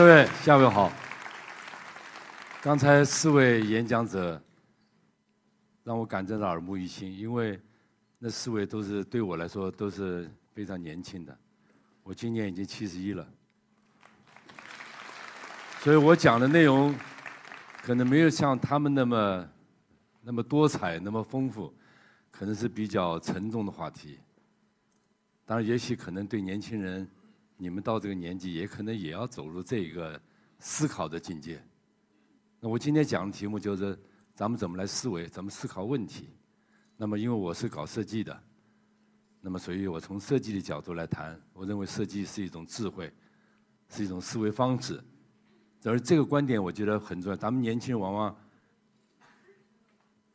各位下午好。刚才四位演讲者让我感觉到耳目一新，因为那四位都是对我来说都是非常年轻的。我今年已经七十一了，所以我讲的内容可能没有像他们那么那么多彩、那么丰富，可能是比较沉重的话题。当然，也许可能对年轻人，你们到这个年纪，也可能也要走入这个思考的境界。那我今天讲的题目就是，咱们怎么来思维，怎么思考问题。那么，因为我是搞设计的，那么所以我从设计的角度来谈，我认为设计是一种智慧，是一种思维方式。而这个观点我觉得很重要。咱们年轻人往往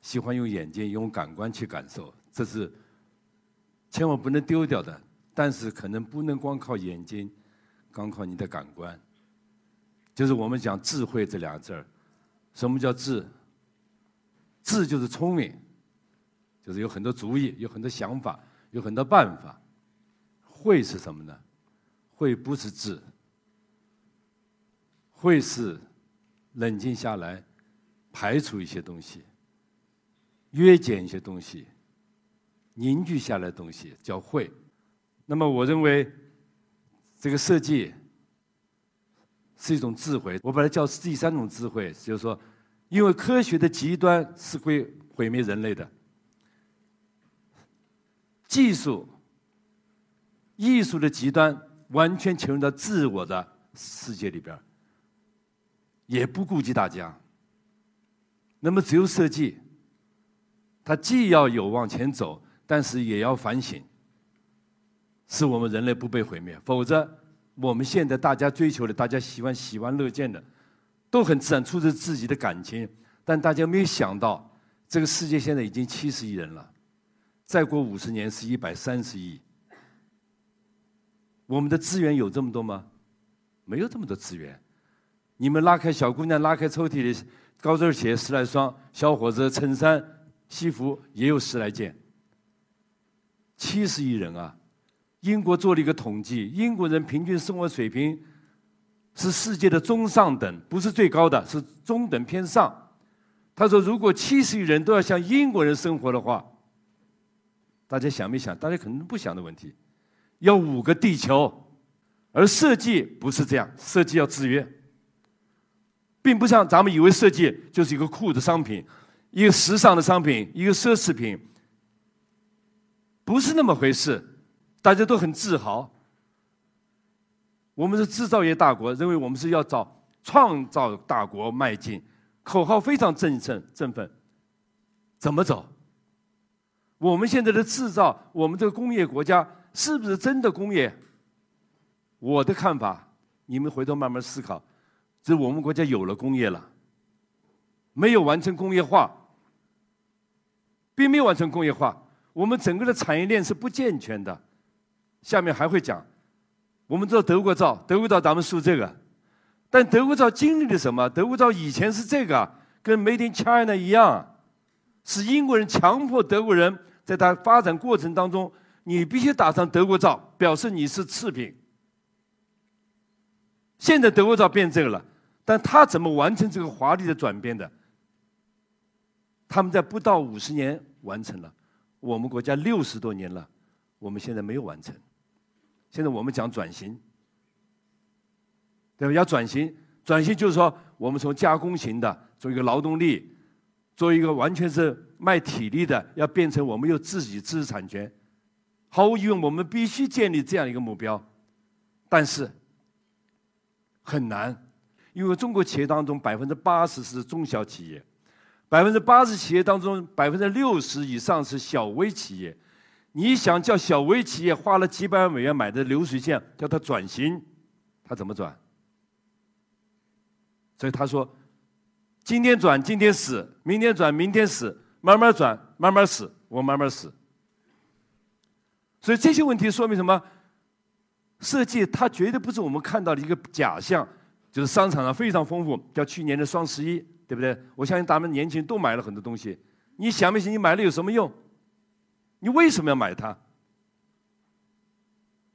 喜欢用眼睛、用感官去感受，这是千万不能丢掉的。但是可能不能光靠眼睛，光靠你的感官。就是我们讲智慧这两个字儿。什么叫智？智就是聪明，就是有很多主意，有很多想法，有很多办法。慧是什么呢？慧不是智，慧是冷静下来，排除一些东西，约减一些东西，凝聚下来的东西叫慧。那么，我认为这个设计。是一种智慧，我把它叫第三种智慧，就是说，因为科学的极端是会毁灭人类的，技术、艺术的极端完全潜入到自我的世界里边，也不顾及大家。那么，只有设计，它既要有往前走，但是也要反省，使我们人类不被毁灭，否则。我们现在大家追求的，大家喜欢喜闻乐见的，都很自然出自自己的感情。但大家没有想到，这个世界现在已经七十亿人了，再过五十年是一百三十亿。我们的资源有这么多吗？没有这么多资源。你们拉开小姑娘拉开抽屉里高跟鞋十来双，小伙子衬衫西服也有十来件。七十亿人啊！英国做了一个统计，英国人平均生活水平是世界的中上等，不是最高的，是中等偏上。他说，如果七十亿人都要像英国人生活的话，大家想没想？大家可能不想的问题，要五个地球。而设计不是这样，设计要制约，并不像咱们以为设计就是一个酷的商品，一个时尚的商品，一个奢侈品，不是那么回事。大家都很自豪，我们是制造业大国，认为我们是要找创造大国迈进，口号非常振奋振奋。怎么走？我们现在的制造，我们这个工业国家是不是真的工业？我的看法，你们回头慢慢思考。这我们国家有了工业了，没有完成工业化，并没有完成工业化，我们整个的产业链是不健全的。下面还会讲，我们知道德国造，德国造咱们输这个，但德国造经历了什么？德国造以前是这个，跟 Made in China 一样，是英国人强迫德国人在他发展过程当中，你必须打上德国造，表示你是次品。现在德国造变这个了，但他怎么完成这个华丽的转变的？他们在不到五十年完成了，我们国家六十多年了，我们现在没有完成。现在我们讲转型，对吧？要转型，转型就是说，我们从加工型的，做一个劳动力，做一个完全是卖体力的，要变成我们有自己知识产权。毫无疑问，我们必须建立这样一个目标，但是很难，因为中国企业当中百分之八十是中小企业，百分之八十企业当中百分之六十以上是小微企业。你想叫小微企业花了几百万美元买的流水线叫它转型，它怎么转？所以他说，今天转今天死，明天转明天死，慢慢转慢慢死，我慢慢死。所以这些问题说明什么？设计它绝对不是我们看到的一个假象，就是商场上非常丰富，叫去年的双十一，对不对？我相信咱们年轻人都买了很多东西，你想没想你买了有什么用？你为什么要买它？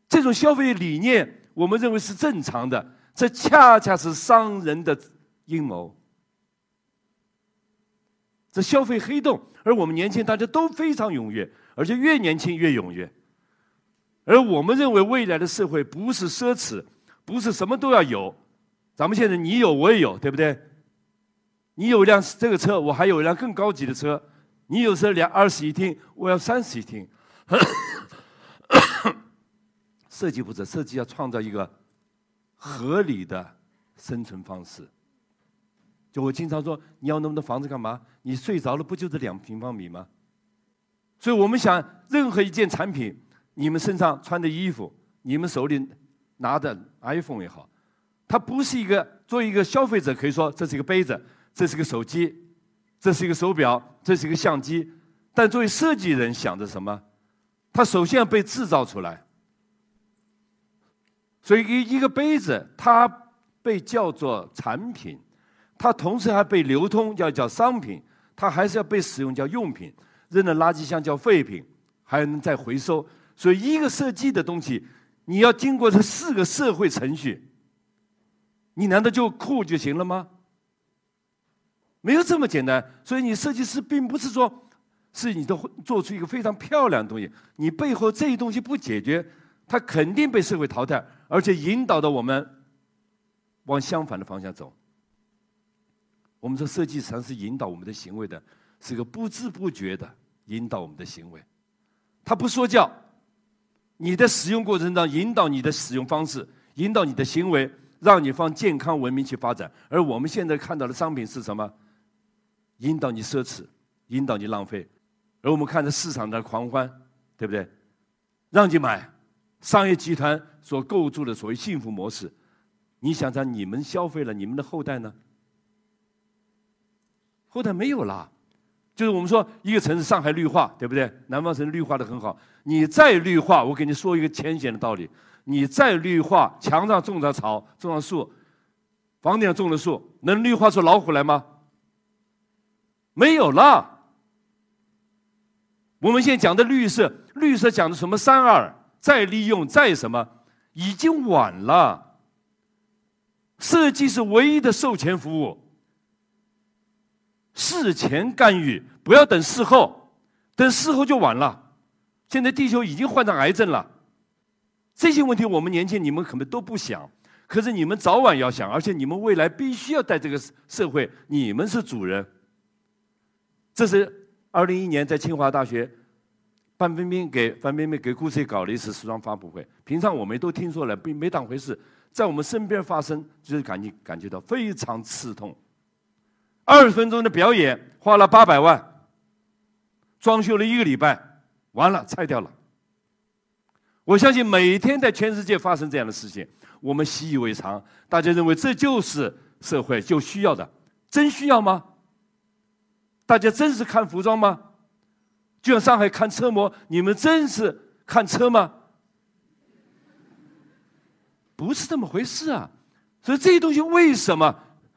这种消费理念，我们认为是正常的。这恰恰是商人的阴谋。这消费黑洞，而我们年轻大家都非常踊跃，而且越年轻越踊跃。而我们认为未来的社会不是奢侈，不是什么都要有。咱们现在你有我也有，对不对？你有一辆这个车，我还有一辆更高级的车。你有时候两二室一厅，我要三室一厅。设计不是设计，要创造一个合理的生存方式。就我经常说，你要那么多房子干嘛？你睡着了不就是两平方米吗？所以我们想，任何一件产品，你们身上穿的衣服，你们手里拿的 iPhone 也好，它不是一个作为一个消费者可以说这是一个杯子，这是个手机，这是一个手表，这是一个相机。但作为设计人想着什么？它首先要被制造出来。所以一一个杯子，它被叫做产品。它同时还被流通，叫叫商品；它还是要被使用，叫用品；扔的垃圾箱叫废品，还能再回收。所以，一个设计的东西，你要经过这四个社会程序，你难道就酷就行了吗？没有这么简单。所以，你设计师并不是说，是你都做出一个非常漂亮的东西，你背后这些东西不解决，它肯定被社会淘汰，而且引导着我们往相反的方向走。我们说设计实际是引导我们的行为的，是个不知不觉的引导我们的行为。他不说教，你的使用过程当中引导你的使用方式，引导你的行为，让你方健康文明去发展。而我们现在看到的商品是什么？引导你奢侈，引导你浪费。而我们看着市场的狂欢，对不对？让你买，商业集团所构筑的所谓幸福模式，你想想，你们消费了，你们的后代呢？后代没有了，就是我们说一个城市上海绿化，对不对？南方城市绿化的很好。你再绿化，我给你说一个浅显的道理：你再绿化，墙上种着草，种上树，房顶上种了树，能绿化出老虎来吗？没有了。我们现在讲的绿色，绿色讲的什么三二再利用再什么，已经晚了。设计是唯一的售前服务。事前干预，不要等事后，等事后就晚了。现在地球已经患上癌症了，这些问题我们年轻你们可能都不想，可是你们早晚要想，而且你们未来必须要在这个社会，你们是主人。这是二零一一年在清华大学，范冰冰给范冰冰给顾 C 搞了一次时装发布会，平常我们都听说了，并没当回事，在我们身边发生，就是感觉感觉到非常刺痛。二十分钟的表演花了八百万，装修了一个礼拜，完了拆掉了。我相信每天在全世界发生这样的事情，我们习以为常，大家认为这就是社会就需要的，真需要吗？大家真是看服装吗？就像上海看车模，你们真是看车吗？不是这么回事啊！所以这些东西为什么？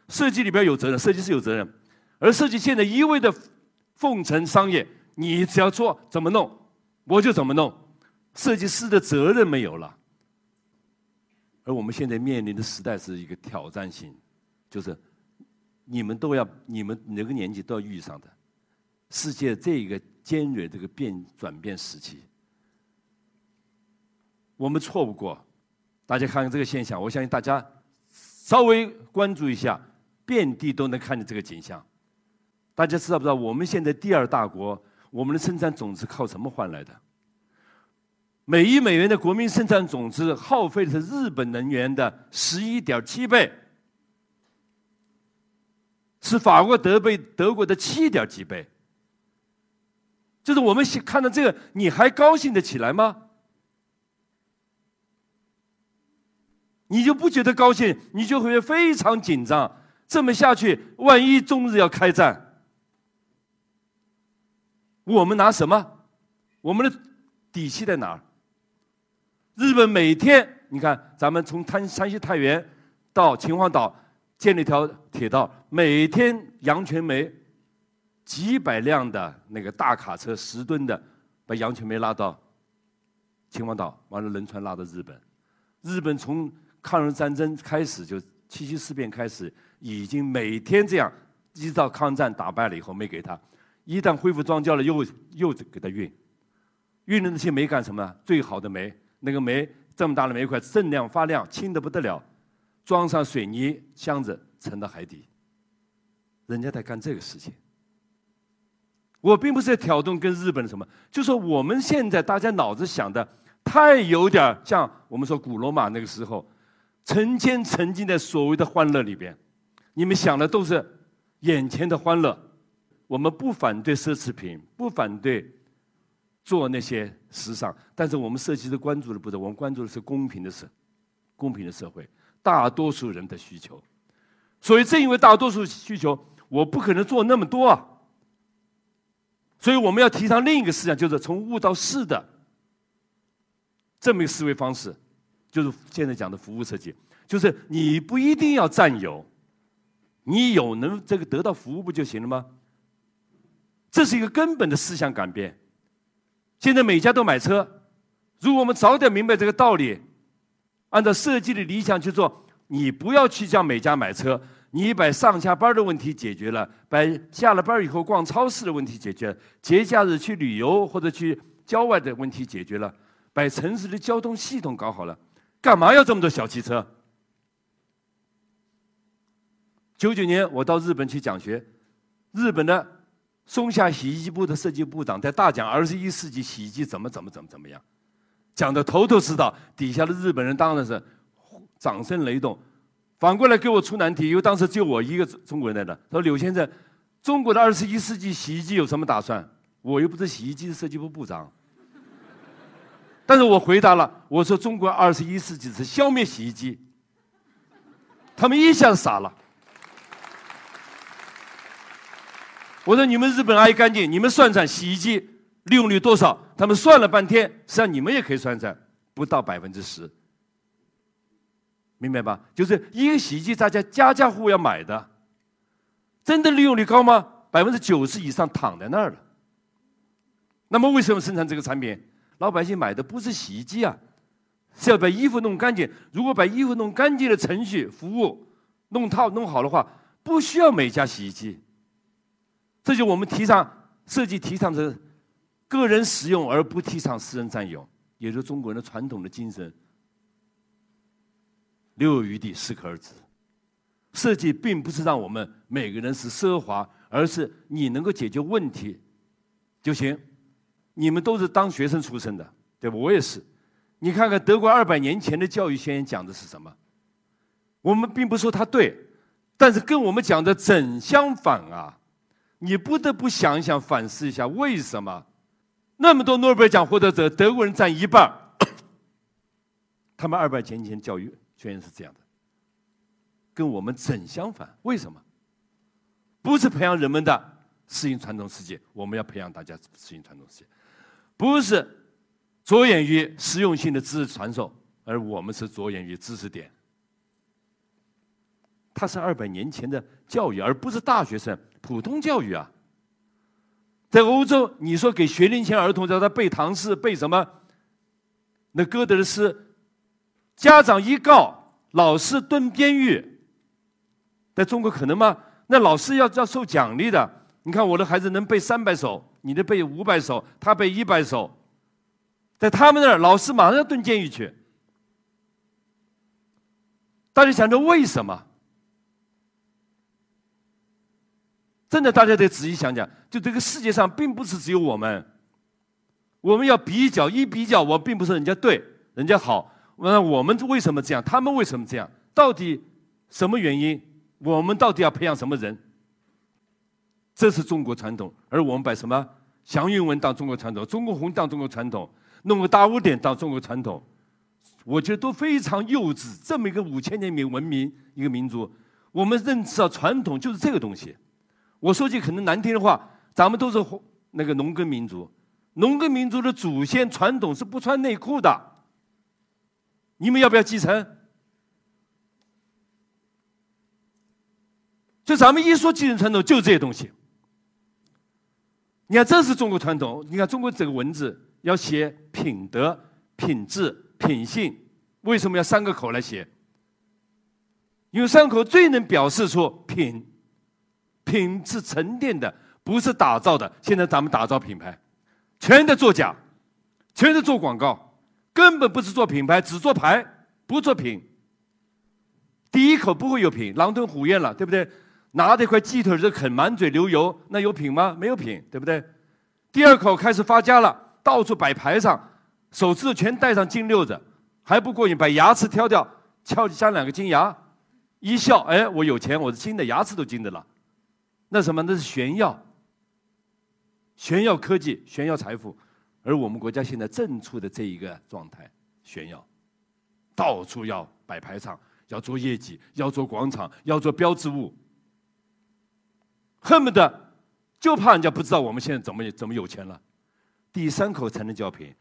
设计里边有责任，设计师有责任，而设计现在一味的奉承商业，你只要做怎么弄，我就怎么弄，设计师的责任没有了。而我们现在面临的时代是一个挑战性，就是你们都要，你们哪个年纪都要遇上的世界这一个尖锐这个变转变时期，我们错不过。大家看看这个现象，我相信大家稍微关注一下。遍地都能看见这个景象，大家知道不知道？我们现在第二大国，我们的生产总值靠什么换来的？每一美元的国民生产总值耗费的是日本能源的十一点七倍，是法国、德贝德国的七点几倍。就是我们看到这个，你还高兴得起来吗？你就不觉得高兴，你就会非常紧张。这么下去，万一中日要开战，我们拿什么？我们的底气在哪儿？日本每天，你看，咱们从滩山西太原到秦皇岛建了一条铁道，每天阳泉煤几百辆的那个大卡车，十吨的，把阳泉煤拉到秦皇岛，完了轮船拉到日本。日本从抗日战争开始就七七事变开始，已经每天这样，一直到抗战打败了以后没给他，一旦恢复装教了又又给他运，运的那些煤干什么？最好的煤，那个煤这么大的煤块，锃亮发亮，轻的不得了，装上水泥箱子沉到海底，人家在干这个事情。我并不是在挑动跟日本的什么，就说我们现在大家脑子想的太有点像我们说古罗马那个时候，成天沉浸在所谓的欢乐里边，你们想的都是眼前的欢乐。我们不反对奢侈品，不反对做那些时尚，但是我们设计的关注的不是，我们关注的是公平的社，公平的社会，大多数人的需求。所以正因为大多数需求，我不可能做那么多啊。所以我们要提倡另一个思想，就是从物到事的这么一个思维方式，就是现在讲的服务设计，就是你不一定要占有，你有能这个得到服务不就行了吗？这是一个根本的思想改变。现在每家都买车，如果我们早点明白这个道理，按照设计的理想去做，你不要去叫每家买车。你把上下班的问题解决了，把下了班以后逛超市的问题解决，节假日去旅游或者去郊外的问题解决了，把城市的交通系统搞好了，干嘛要这么多小汽车？九九年我到日本去讲学，日本的松下洗衣机部的设计部长在大讲二十一世纪洗衣机怎么怎么怎么怎么样，讲的头头是道，底下的日本人当然是掌声雷动。反过来给我出难题，因为当时就我一个中国人在那。他说：“柳先生，中国的二十一世纪洗衣机有什么打算？”我又不是洗衣机的设计部部长。但是我回答了，我说：“中国二十一世纪是消灭洗衣机。”他们一下子傻了。我说：“你们日本爱干净，你们算算洗衣机利用率多少？”他们算了半天，实际上你们也可以算算，不到百分之十。明白吧？就是一个洗衣机，大家家家户户要买的，真的利用率高吗？百分之九十以上躺在那儿了。那么为什么生产这个产品？老百姓买的不是洗衣机啊，是要把衣服弄干净。如果把衣服弄干净的程序、服务弄套弄好的话，不需要每家洗衣机。这就我们提倡设计提倡的个人使用，而不提倡私人占有，也是中国人的传统的精神。留有余地，适可而止。设计并不是让我们每个人是奢华，而是你能够解决问题就行。你们都是当学生出身的，对吧？我也是。你看看德国二百年前的教育宣言讲的是什么？我们并不说它对，但是跟我们讲的正相反啊！你不得不想一想，反思一下，为什么那么多诺贝尔奖获得者，德国人占一半？他们二百年前教育。全是这样的，跟我们正相反。为什么？不是培养人们的适应传统世界，我们要培养大家适应传统世界；不是着眼于实用性的知识传授，而我们是着眼于知识点。它是二百年前的教育，而不是大学生普通教育啊。在欧洲，你说给学龄前儿童叫他背唐诗，背什么？那歌德的诗。家长一告，老师蹲监狱。在中国可能吗？那老师要要受奖励的。你看我的孩子能背三百首，你的背五百首，他背一百首，在他们那儿，老师马上要蹲监狱去。大家想着为什么？真的，大家得仔细想想。就这个世界上，并不是只有我们。我们要比较，一比较，我并不是人家对，人家好。那我们为什么这样？他们为什么这样？到底什么原因？我们到底要培养什么人？这是中国传统，而我们把什么祥云文当中国传统，中国红当中国传统，弄个大污点当中国传统，我觉得都非常幼稚。这么一个五千年民文明一个民族，我们认知到传统就是这个东西。我说句可能难听的话，咱们都是那个农耕民族，农耕民族的祖先传统是不穿内裤的。你们要不要继承？就咱们一说继承传统，就这些东西。你看，这是中国传统。你看，中国这个文字要写品德、品质、品性，为什么要三个口来写？因为三口最能表示出品，品是沉淀的，不是打造的。现在咱们打造品牌，全在作假，全在做广告，根本不是做品牌，只做牌，不做品。第一口不会有品，狼吞虎咽了，对不对？拿着一块鸡腿就啃，满嘴流油，那有品吗？没有品，对不对？第二口开始发家了，到处摆牌上，手指头全戴上金溜子，还不过瘾，把牙齿挑掉，敲加两个金牙。一笑，哎，我有钱，我是金的，牙齿都金的了。那什么？那是炫耀，炫耀科技，炫耀财富。而我们国家现在正处的这一个状态，炫耀，到处要摆排场，要做业绩，要做广场，要做标志物，恨不得就怕人家不知道我们现在怎么怎么有钱了。第三口才能叫品，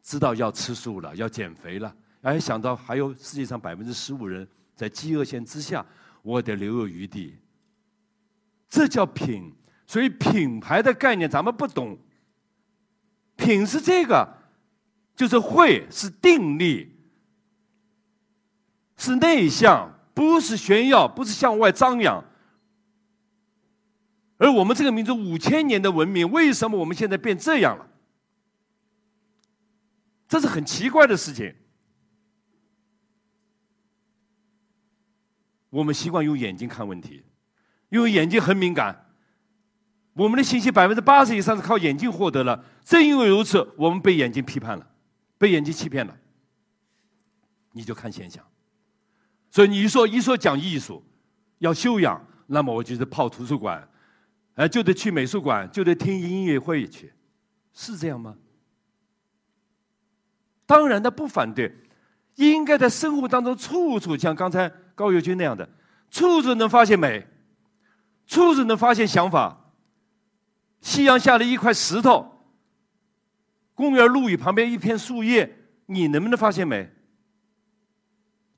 知道要吃素了，要减肥了，哎，想到还有世界上百分之十五人。在饥饿线之下，我得留有余地。这叫品，所以品牌的概念咱们不懂。品是这个，就是会，是定力，是内向，不是炫耀，不是向外张扬。而我们这个民族五千年的文明，为什么我们现在变这样了？这是很奇怪的事情。我们习惯用眼睛看问题，因为眼睛很敏感。我们的信息百分之八十以上是靠眼睛获得了，正因为如此，我们被眼睛批判了，被眼睛欺骗了。你就看现象，所以你说一说讲艺术，要修养，那么我就得泡图书馆，哎，就得去美术馆，就得听音乐会去，是这样吗？当然，他不反对，应该在生活当中处处像刚才。高友军那样的，处处能发现美，处处能发现想法。夕阳下的一块石头，公园路椅旁边一片树叶，你能不能发现美？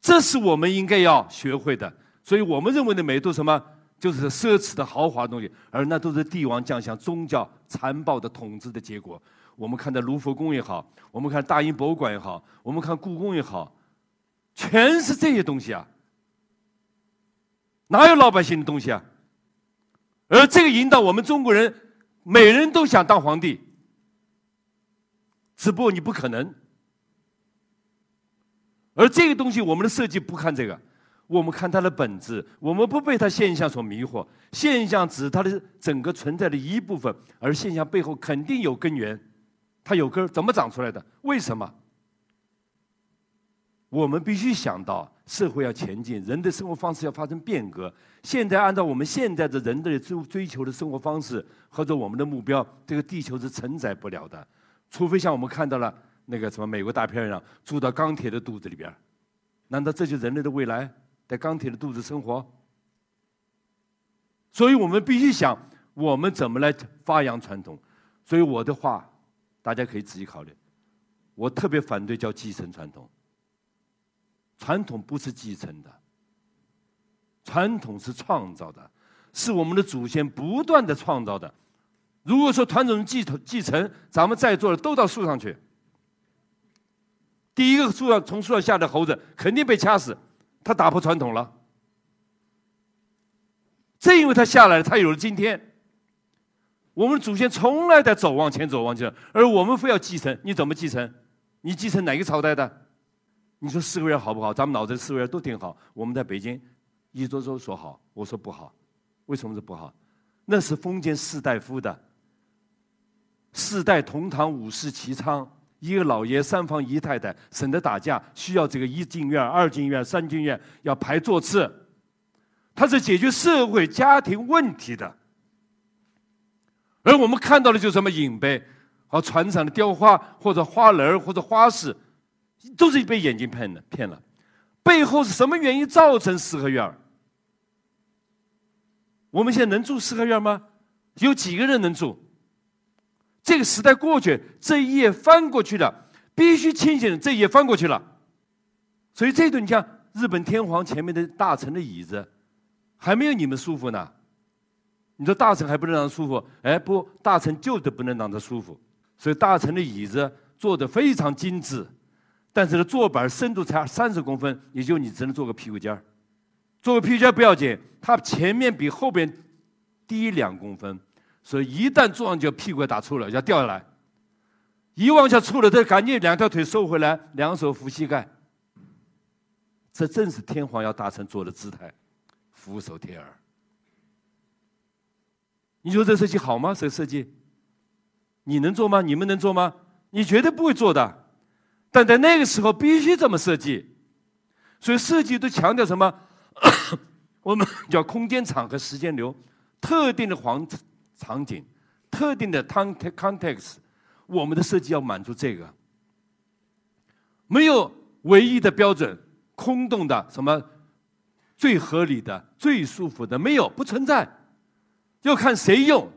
这是我们应该要学会的。所以我们认为的美都是什么？就是奢侈的豪华东西，而那都是帝王将相、宗教残暴的统治的结果。我们看的卢浮宫也好，我们看大英博物馆也好，我们看故宫也好，全是这些东西啊。哪有老百姓的东西啊？而这个引导我们中国人，每人都想当皇帝，只不过你不可能。而这个东西，我们的设计不看这个，我们看它的本质，我们不被它现象所迷惑。现象只是它的整个存在的一部分，而现象背后肯定有根源，它有根怎么长出来的？为什么？我们必须想到。社会要前进，人的生活方式要发生变革。现在按照我们现在的人的追追求的生活方式或者我们的目标，这个地球是承载不了的。除非像我们看到了那个什么美国大片一样，住到钢铁的肚子里边难道这就人类的未来，在钢铁的肚子生活？所以我们必须想，我们怎么来发扬传统。所以我的话，大家可以仔细考虑。我特别反对叫继承传统。传统不是继承的，传统是创造的，是我们的祖先不断的创造的。如果说传统继承继承，咱们在座的都到树上去，第一个树上从树上下的猴子肯定被掐死，他打破传统了。正因为他下来了，他有了今天。我们祖先从来在走往前走往前，而我们非要继承，你怎么继承？你继承哪个朝代的？你说四合院好不好？咱们脑子四合院都挺好。我们在北京，一桌桌说好，我说不好。为什么是不好？那是封建士大夫的，四代同堂，五世齐昌，一个老爷三房姨太太，省得打架，需要这个一进院、二进院、三进院要排座次。他是解决社会家庭问题的。而我们看到的就是什么影碑，和船上的雕花，或者花篮或者花饰。都是被眼睛骗的，骗了。背后是什么原因造成四合院我们现在能住四合院吗？有几个人能住？这个时代过去，这一页翻过去了，必须清醒。这一页翻过去了，所以这顿你像日本天皇前面的大臣的椅子，还没有你们舒服呢。你说大臣还不能让他舒服？哎，不，大臣就得不能让他舒服。所以大臣的椅子做的非常精致。但是呢，坐板深度才三十公分，也就你只能坐个屁股尖儿，做个屁股尖不要紧，它前面比后边低两公分，所以一旦坐上去，屁股打错了，要掉下来。一往下错了，再赶紧两条腿收回来，两手扶膝盖。这正是天皇要大臣做的姿态，俯首帖耳。你说这设计好吗？这个设计，你能做吗？你们能做吗？你绝对不会做的。但在那个时候必须这么设计，所以设计都强调什么？我们叫空间场和时间流，特定的环场景，特定的 context，我们的设计要满足这个。没有唯一的标准，空洞的什么最合理的、最舒服的，没有，不存在。要看谁用，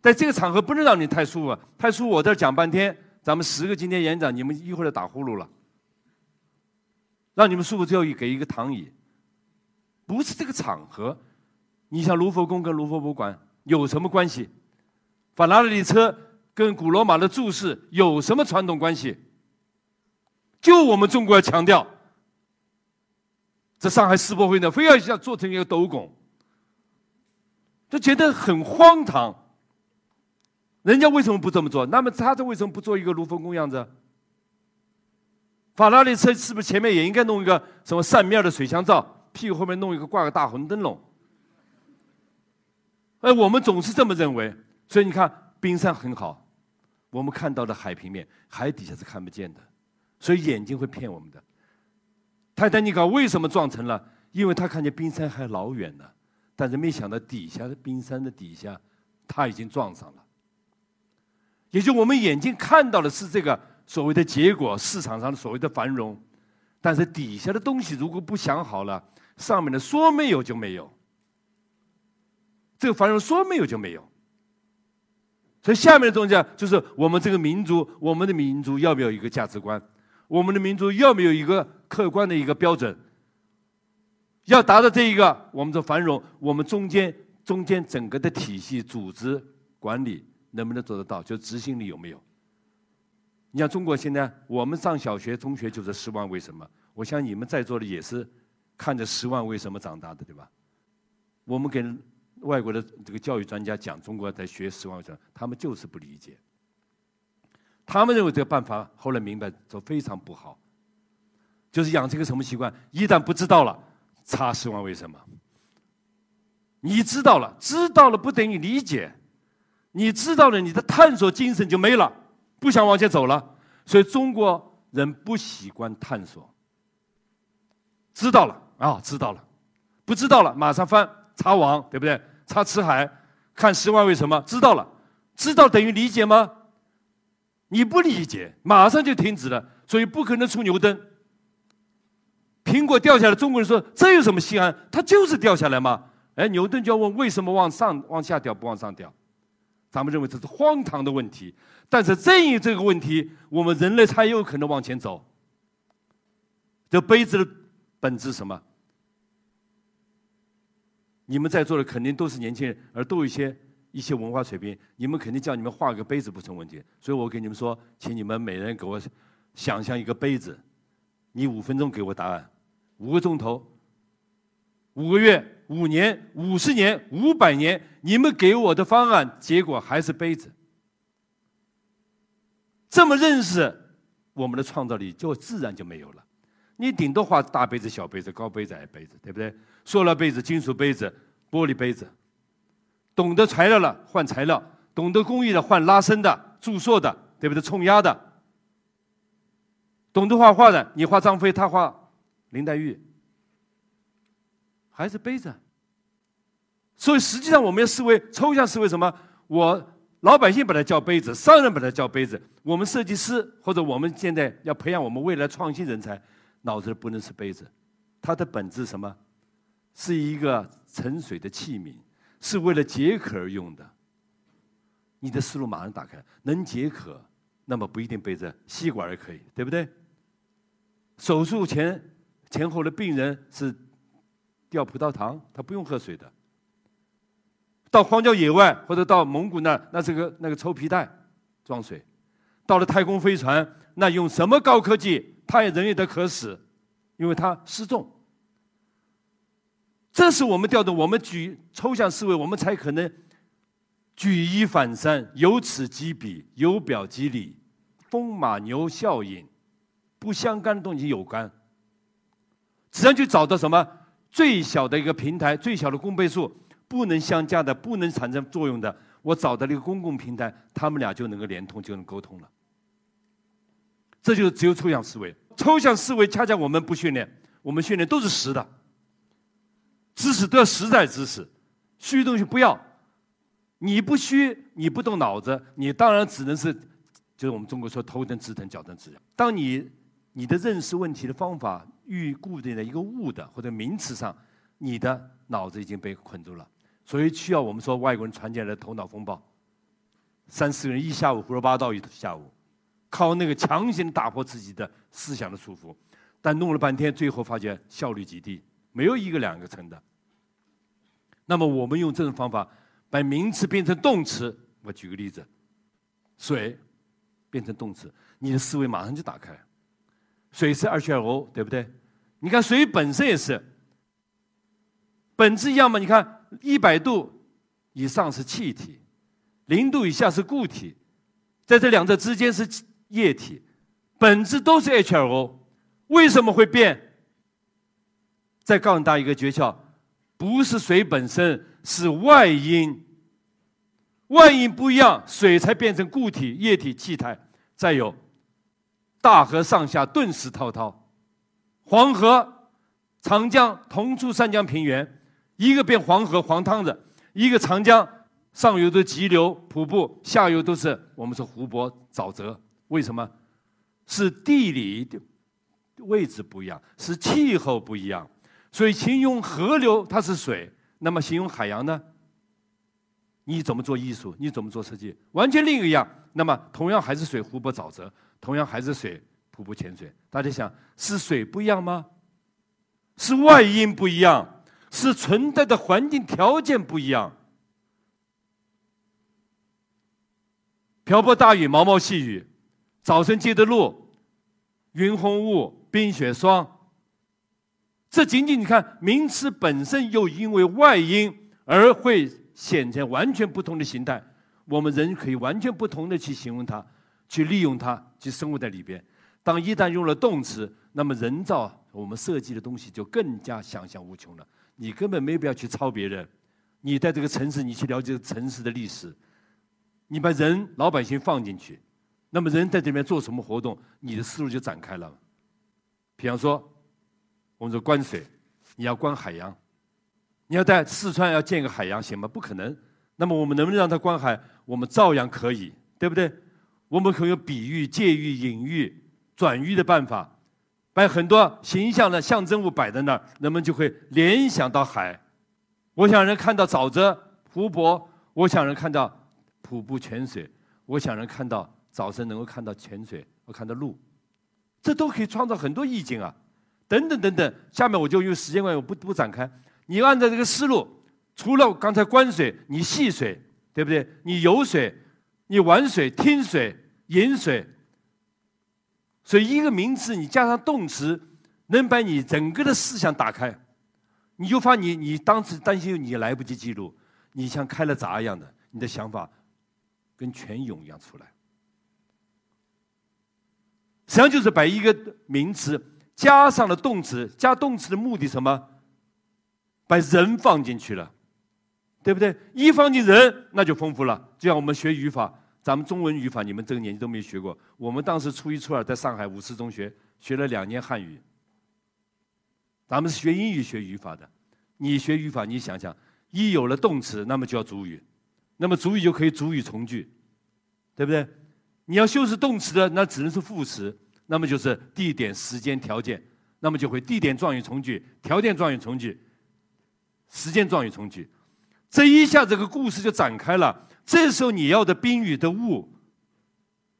在这个场合不能让你太舒服，太舒服我这讲半天。咱们十个今天演讲，你们一会儿打呼噜了，让你们舒服之后给一个躺椅，不是这个场合。你像卢浮宫跟卢浮博物馆有什么关系？法拉利车跟古罗马的柱式有什么传统关系？就我们中国要强调，这上海世博会呢，非要要做成一个斗拱，就觉得很荒唐。人家为什么不这么做？那么他这为什么不做一个卢浮宫样子？法拉利车是不是前面也应该弄一个什么扇面的水箱罩，屁股后面弄一个挂个大红灯笼？哎，我们总是这么认为。所以你看，冰山很好，我们看到的海平面，海底下是看不见的，所以眼睛会骗我们的。泰坦尼克为什么撞沉了？因为他看见冰山还老远呢，但是没想到底下的冰山的底下，他已经撞上了。也就我们眼睛看到的是这个所谓的结果，市场上的所谓的繁荣，但是底下的东西如果不想好了，上面的说没有就没有，这个繁荣说没有就没有。所以下面的东西就是我们这个民族，我们的民族要不要一个价值观？我们的民族要没有一个客观的一个标准？要达到这一个，我们的繁荣，我们中间中间整个的体系、组织管理。能不能做得到？就执行力有没有？你像中国现在，我们上小学、中学就是《十万为什么》，我想你们在座的也是看着《十万为什么》长大的，对吧？我们跟外国的这个教育专家讲中国在学《十万为什么》，他们就是不理解。他们认为这个办法，后来明白说非常不好，就是养成一个什么习惯？一旦不知道了，查《十万为什么》。你知道了，知道了不等于理解。你知道了，你的探索精神就没了，不想往前走了。所以中国人不习惯探索。知道了啊，知道了，不知道了，马上翻查网，对不对？查辞海，看十万为什么？知道了，知道等于理解吗？你不理解，马上就停止了。所以不可能出牛顿。苹果掉下来，中国人说这有什么稀罕？它就是掉下来嘛。哎，牛顿就要问为什么往上往下掉，不往上掉？咱们认为这是荒唐的问题，但是正因这个问题，我们人类才有可能往前走。这杯子的本质什么？你们在座的肯定都是年轻人，而都有一些一些文化水平，你们肯定叫你们画个杯子不成问题。所以我给你们说，请你们每人给我想象一个杯子，你五分钟给我答案，五个钟头，五个月。五年、五十年、五百年，你们给我的方案结果还是杯子。这么认识，我们的创造力就自然就没有了。你顶多画大杯子、小杯子、高杯子、矮杯子，对不对？塑料杯子、金属杯子、玻璃杯子。懂得材料了换材料，懂得工艺的换拉伸的、注塑的，对不对？冲压的。懂得画画的，你画张飞，他画林黛玉。还是杯子，所以实际上我们要思维抽象思维什么？我老百姓把它叫杯子，商人把它叫杯子。我们设计师或者我们现在要培养我们未来创新人才，脑子不能是杯子，它的本质什么？是一个盛水的器皿，是为了解渴而用的。你的思路马上打开，能解渴，那么不一定杯子，吸管也可以，对不对？手术前前后的病人是。掉葡萄糖，他不用喝水的。到荒郊野外或者到蒙古那，那是个那个抽皮带装水。到了太空飞船，那用什么高科技，他也人也得渴死，因为他失重。这是我们调动，我们举抽象思维，我们才可能举一反三，由此及彼，由表及里，风马牛效应，不相干的东西有关。只要去找到什么最小的一个平台，最小的公倍数，不能相加的，不能产生作用的，我找到了一个公共平台，他们俩就能够连通，就能沟通了。这就是只有抽象思维，抽象思维恰恰我们不训练，我们训练都是实的，知识都要实在知识，虚东西不要。你不虚，你不动脑子，你当然只能是，就是我们中国说头疼、直疼、脚疼、直痒。当你你的认识问题的方法。预固定的一个物的或者名词上，你的脑子已经被捆住了，所以需要我们说外国人传进来的头脑风暴，三四个人一下午胡说八道一下午，靠那个强行打破自己的思想的束缚，但弄了半天，最后发觉效率极低，没有一个两个成的。那么我们用这种方法把名词变成动词，我举个例子，水变成动词，你的思维马上就打开。水是 h 二 o 对不对？你看水本身也是，本质一样嘛？你看一百度以上是气体，零度以下是固体，在这两者之间是液体，本质都是 h 二 o 为什么会变？再告诉大家一个诀窍：不是水本身，是外因。外因不一样，水才变成固体、液体、气态。再有。大河上下顿时滔滔，黄河、长江同出三江平原，一个变黄河黄汤子，一个长江上游的急流瀑布，下游都是我们说湖泊沼泽。为什么？是地理位置不一样，是气候不一样。所以形容河流它是水，那么形容海洋呢？你怎么做艺术？你怎么做设计？完全另一个样。那么同样还是水、湖泊、沼泽。同样还是水，瀑布潜水。大家想，是水不一样吗？是外因不一样，是存在的环境条件不一样。瓢泼大雨，毛毛细雨，早晨接的露，云红雾，冰雪霜。这仅仅你看名词本身，又因为外因而会显成完全不同的形态。我们人可以完全不同的去形容它。去利用它，去生活在里边。当一旦用了动词，那么人造我们设计的东西就更加想象无穷了。你根本没必要去抄别人。你在这个城市，你去了解城市的历史，你把人老百姓放进去，那么人在这边做什么活动，你的思路就展开了。比方说，我们说关水，你要关海洋，你要在四川要建个海洋行吗？不可能。那么我们能不能让它关海？我们照样可以，对不对？我们可以用比喻、借喻、隐喻、转喻的办法，把很多形象的象征物摆在那儿，人们就会联想到海。我想人看到沼泽、湖泊，我想人看到瀑布、泉水，我想人看到早晨能够看到泉水，我看到路，这都可以创造很多意境啊！等等等等，下面我就用时间关系，我不不展开。你按照这个思路，除了刚才观水，你戏水，对不对？你游水，你玩水、听水。饮水，所以一个名词你加上动词，能把你整个的思想打开，你就发你你当时担心你来不及记录，你像开了闸一样的，你的想法跟泉涌一样出来。实际上就是把一个名词加上了动词，加动词的目的什么？把人放进去了，对不对？一放进人，那就丰富了。就像我们学语法。咱们中文语法，你们这个年纪都没学过。我们当时初一、初二在上海五四中学学了两年汉语。咱们是学英语学语法的，你学语法，你想想，一有了动词，那么就要主语，那么主语就可以主语从句，对不对？你要修饰动词的，那只能是副词，那么就是地点、时间、条件，那么就会地点状语从句，条件状语从句，时间状语从句，这一下这个故事就展开了。这时候你要的宾语的物，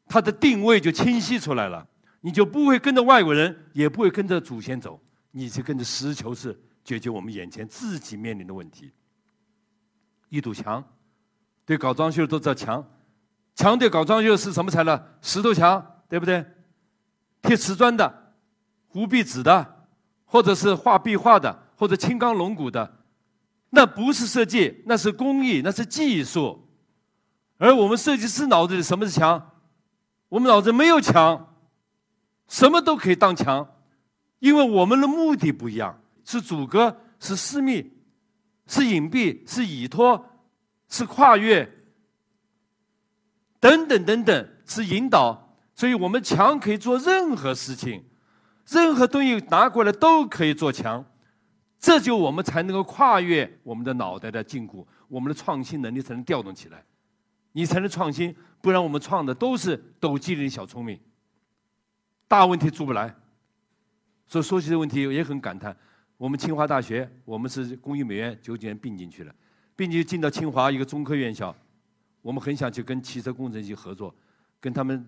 它的定位就清晰出来了，你就不会跟着外国人，也不会跟着祖先走，你就跟着实事求是解决我们眼前自己面临的问题。一堵墙，对搞装修的都知道墙，墙对搞装修是什么材料？石头墙，对不对？贴瓷砖的，糊壁纸的，或者是画壁画的，或者青钢龙骨的，那不是设计，那是工艺，那是技术。而我们设计师脑子里什么是墙？我们脑子没有墙，什么都可以当墙，因为我们的目的不一样，是阻隔，是私密，是隐蔽，是依托，是跨越，等等等等，是引导。所以我们墙可以做任何事情，任何东西拿过来都可以做墙。这就我们才能够跨越我们的脑袋的禁锢，我们的创新能力才能调动起来，你才能创新，不然我们创的都是抖机灵小聪明，大问题出不来。所以说起这个问题也很感叹，我们清华大学，我们是工艺美院九几年并进去了，并且进到清华一个中科院校，我们很想去跟汽车工程系合作，跟他们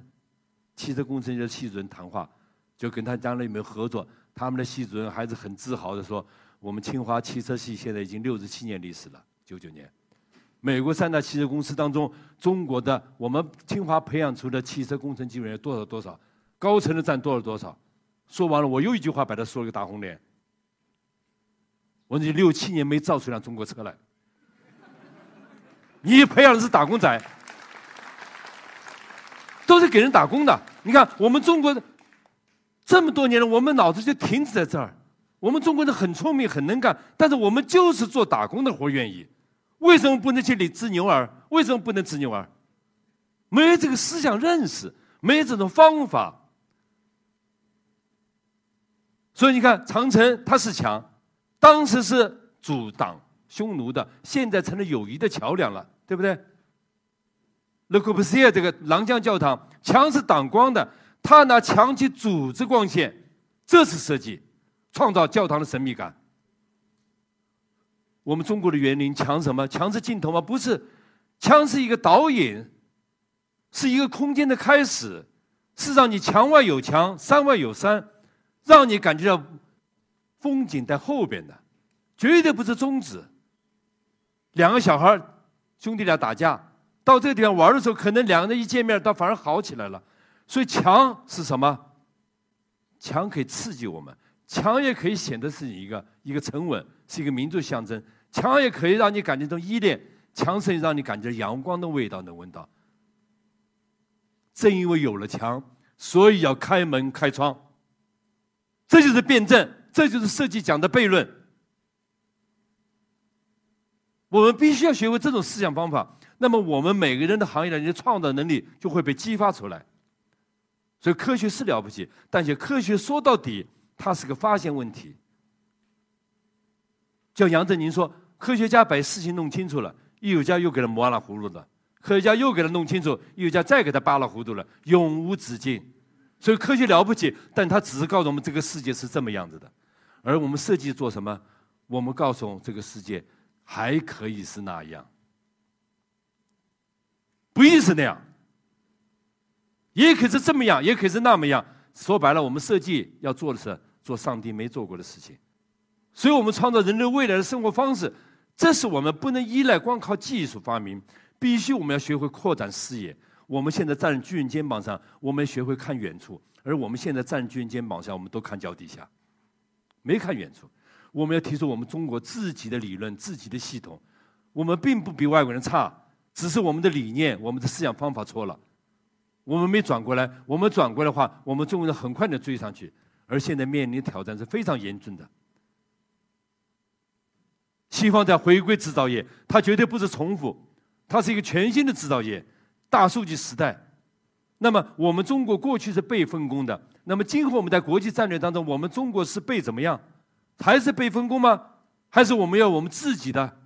汽车工程系的系主任谈话，就跟他将来有没有合作，他们的系主任还是很自豪的说。我们清华汽车系现在已经六十七年历史了，九九年，美国三大汽车公司当中，中国的我们清华培养出的汽车工程技术人员多少多少，高层的占多少多少。说完了，我又一句话把他说了个大红脸。我你六七年没造出辆中国车来，你培养的是打工仔，都是给人打工的。你看我们中国这么多年了，我们脑子就停止在这儿。我们中国人很聪明，很能干，但是我们就是做打工的活愿意。为什么不能去里织牛耳？为什么不能织牛耳？没有这个思想认识，没有这种方法。所以你看，长城它是墙，当时是阻挡匈奴的，现在成了友谊的桥梁了，对不对？Le Corbusier 这个狼江教堂，墙是挡光的，他拿墙去组织光线，这是设计。创造教堂的神秘感。我们中国的园林墙什么？墙是镜头吗？不是，墙是一个导引，是一个空间的开始，是让你墙外有墙，山外有山，让你感觉到风景在后边的，绝对不是终止。两个小孩兄弟俩打架，到这个地方玩的时候，可能两个人一见面，倒反而好起来了。所以墙是什么？墙可以刺激我们。墙也可以显得是一个一个沉稳，是一个民族象征。墙也可以让你感觉到依恋，墙甚至让你感觉阳光的味道能闻到。正因为有了墙，所以要开门开窗。这就是辩证，这就是设计讲的悖论。我们必须要学会这种思想方法，那么我们每个人的行业的人创造能力就会被激发出来。所以科学是了不起，但是科学说到底。它是个发现问题，叫杨振宁说：“科学家把事情弄清楚了，艺术家又给他磨了葫芦了；科学家又给他弄清楚，艺术家再给他扒了糊涂了，永无止境。所以科学了不起，但他只是告诉我们这个世界是这么样子的。而我们设计做什么？我们告诉这个世界还可以是那样，不一定是那样，也可以是这么样，也可以是那么样。说白了，我们设计要做的是。”做上帝没做过的事情，所以我们创造人类未来的生活方式，这是我们不能依赖光靠技术发明，必须我们要学会扩展视野。我们现在站在巨人肩膀上，我们学会看远处，而我们现在站在巨人肩膀上，我们都看脚底下，没看远处。我们要提出我们中国自己的理论、自己的系统，我们并不比外国人差，只是我们的理念、我们的思想方法错了。我们没转过来，我们转过来的话，我们中国人很快能追上去。而现在面临的挑战是非常严峻的。西方在回归制造业，它绝对不是重复，它是一个全新的制造业，大数据时代。那么我们中国过去是被分工的，那么今后我们在国际战略当中，我们中国是被怎么样？还是被分工吗？还是我们要我们自己的？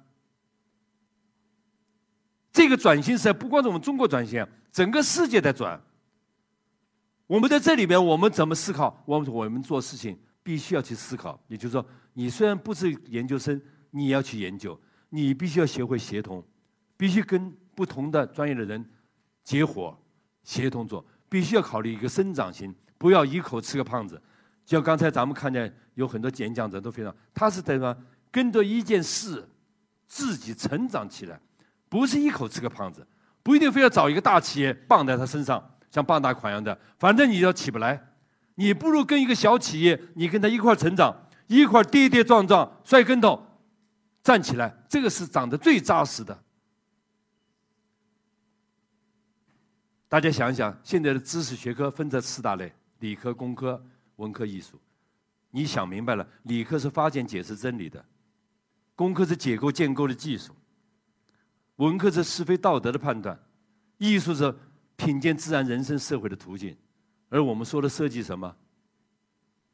这个转型时代不光是我们中国转型，整个世界在转。我们在这里边，我们怎么思考？我们我们做事情必须要去思考。也就是说，你虽然不是研究生，你要去研究，你必须要学会协同，必须跟不同的专业的人结伙协同做，必须要考虑一个生长型，不要一口吃个胖子。就刚才咱们看见有很多演讲者都非常，他是在什么？跟着一件事自己成长起来，不是一口吃个胖子，不一定非要找一个大企业傍在他身上。像傍大款一样的，反正你要起不来，你不如跟一个小企业，你跟他一块成长，一块跌跌撞撞摔跟头，站起来，这个是长得最扎实的。大家想一想，现在的知识学科分成四大类：理科、工科、文科、艺术。你想明白了，理科是发现、解释真理的，工科是解构、建构的技术，文科是是非道德的判断，艺术是品鉴自然、人生、社会的途径。而我们说的设计什么？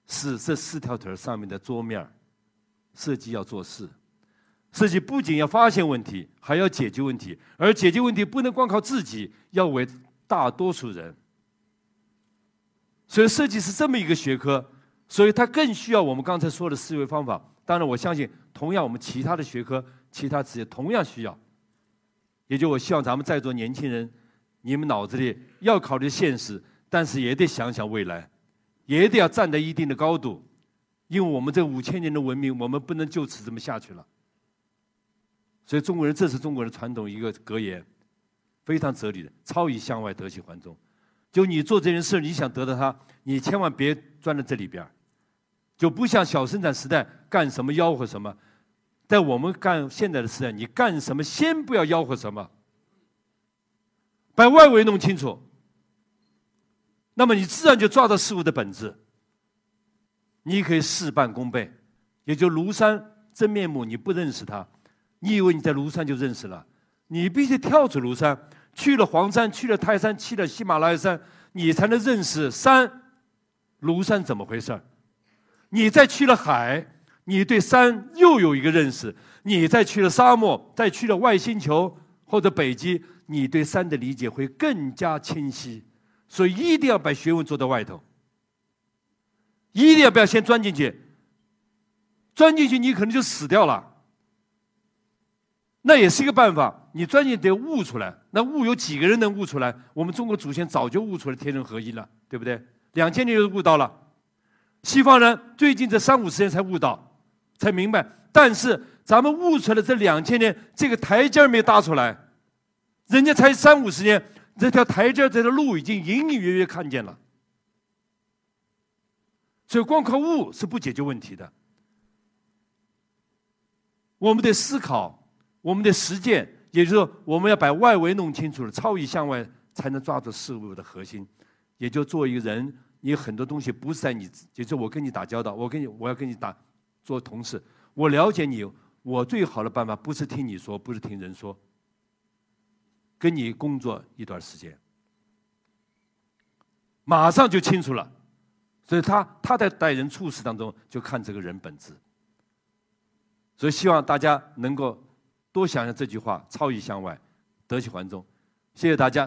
是这四条腿上面的桌面设计要做事，设计不仅要发现问题，还要解决问题，而解决问题不能光靠自己，要为大多数人。所以设计是这么一个学科，所以它更需要我们刚才说的思维方法。当然，我相信同样我们其他的学科、其他职业同样需要。也就我希望咱们在座年轻人，你们脑子里要考虑现实，但是也得想想未来。也得要站在一定的高度，因为我们这五千年的文明，我们不能就此这么下去了。所以中国人，这是中国人传统一个格言，非常哲理的“超以向外，得其环中”。就你做这件事，你想得到它，你千万别钻在这里边就不像小生产时代干什么吆喝什么，在我们干现在的时代，你干什么先不要吆喝什么，把外围弄清楚。那么你自然就抓到事物的本质，你可以事半功倍。也就庐山真面目，你不认识它，你以为你在庐山就认识了？你必须跳出庐山，去了黄山，去了泰山，去了喜马拉雅山，你才能认识山、庐山怎么回事儿。你再去了海，你对山又有一个认识；你再去了沙漠，再去了外星球或者北极，你对山的理解会更加清晰。所以一定要把学问做到外头，一定要不要先钻进去，钻进去你可能就死掉了。那也是一个办法，你钻进去得悟出来。那悟有几个人能悟出来？我们中国祖先早就悟出来天人合一了，对不对？两千年就悟到了，西方人最近这三五十年才悟到，才明白。但是咱们悟出来这两千年，这个台阶没搭出来，人家才三五十年。这条台阶，这条路已经隐隐约约看见了，所以光靠悟是不解决问题的。我们得思考，我们的实践，也就是说，我们要把外围弄清楚了，超以向外，才能抓住事物的核心。也就做一个人，你很多东西不是在你，就是我跟你打交道，我跟你，我要跟你打做同事，我了解你，我最好的办法不是听你说，不是听人说。跟你工作一段时间，马上就清楚了。所以他他在待人处事当中就看这个人本质。所以希望大家能够多想想这句话：超以向外，得其环中。谢谢大家。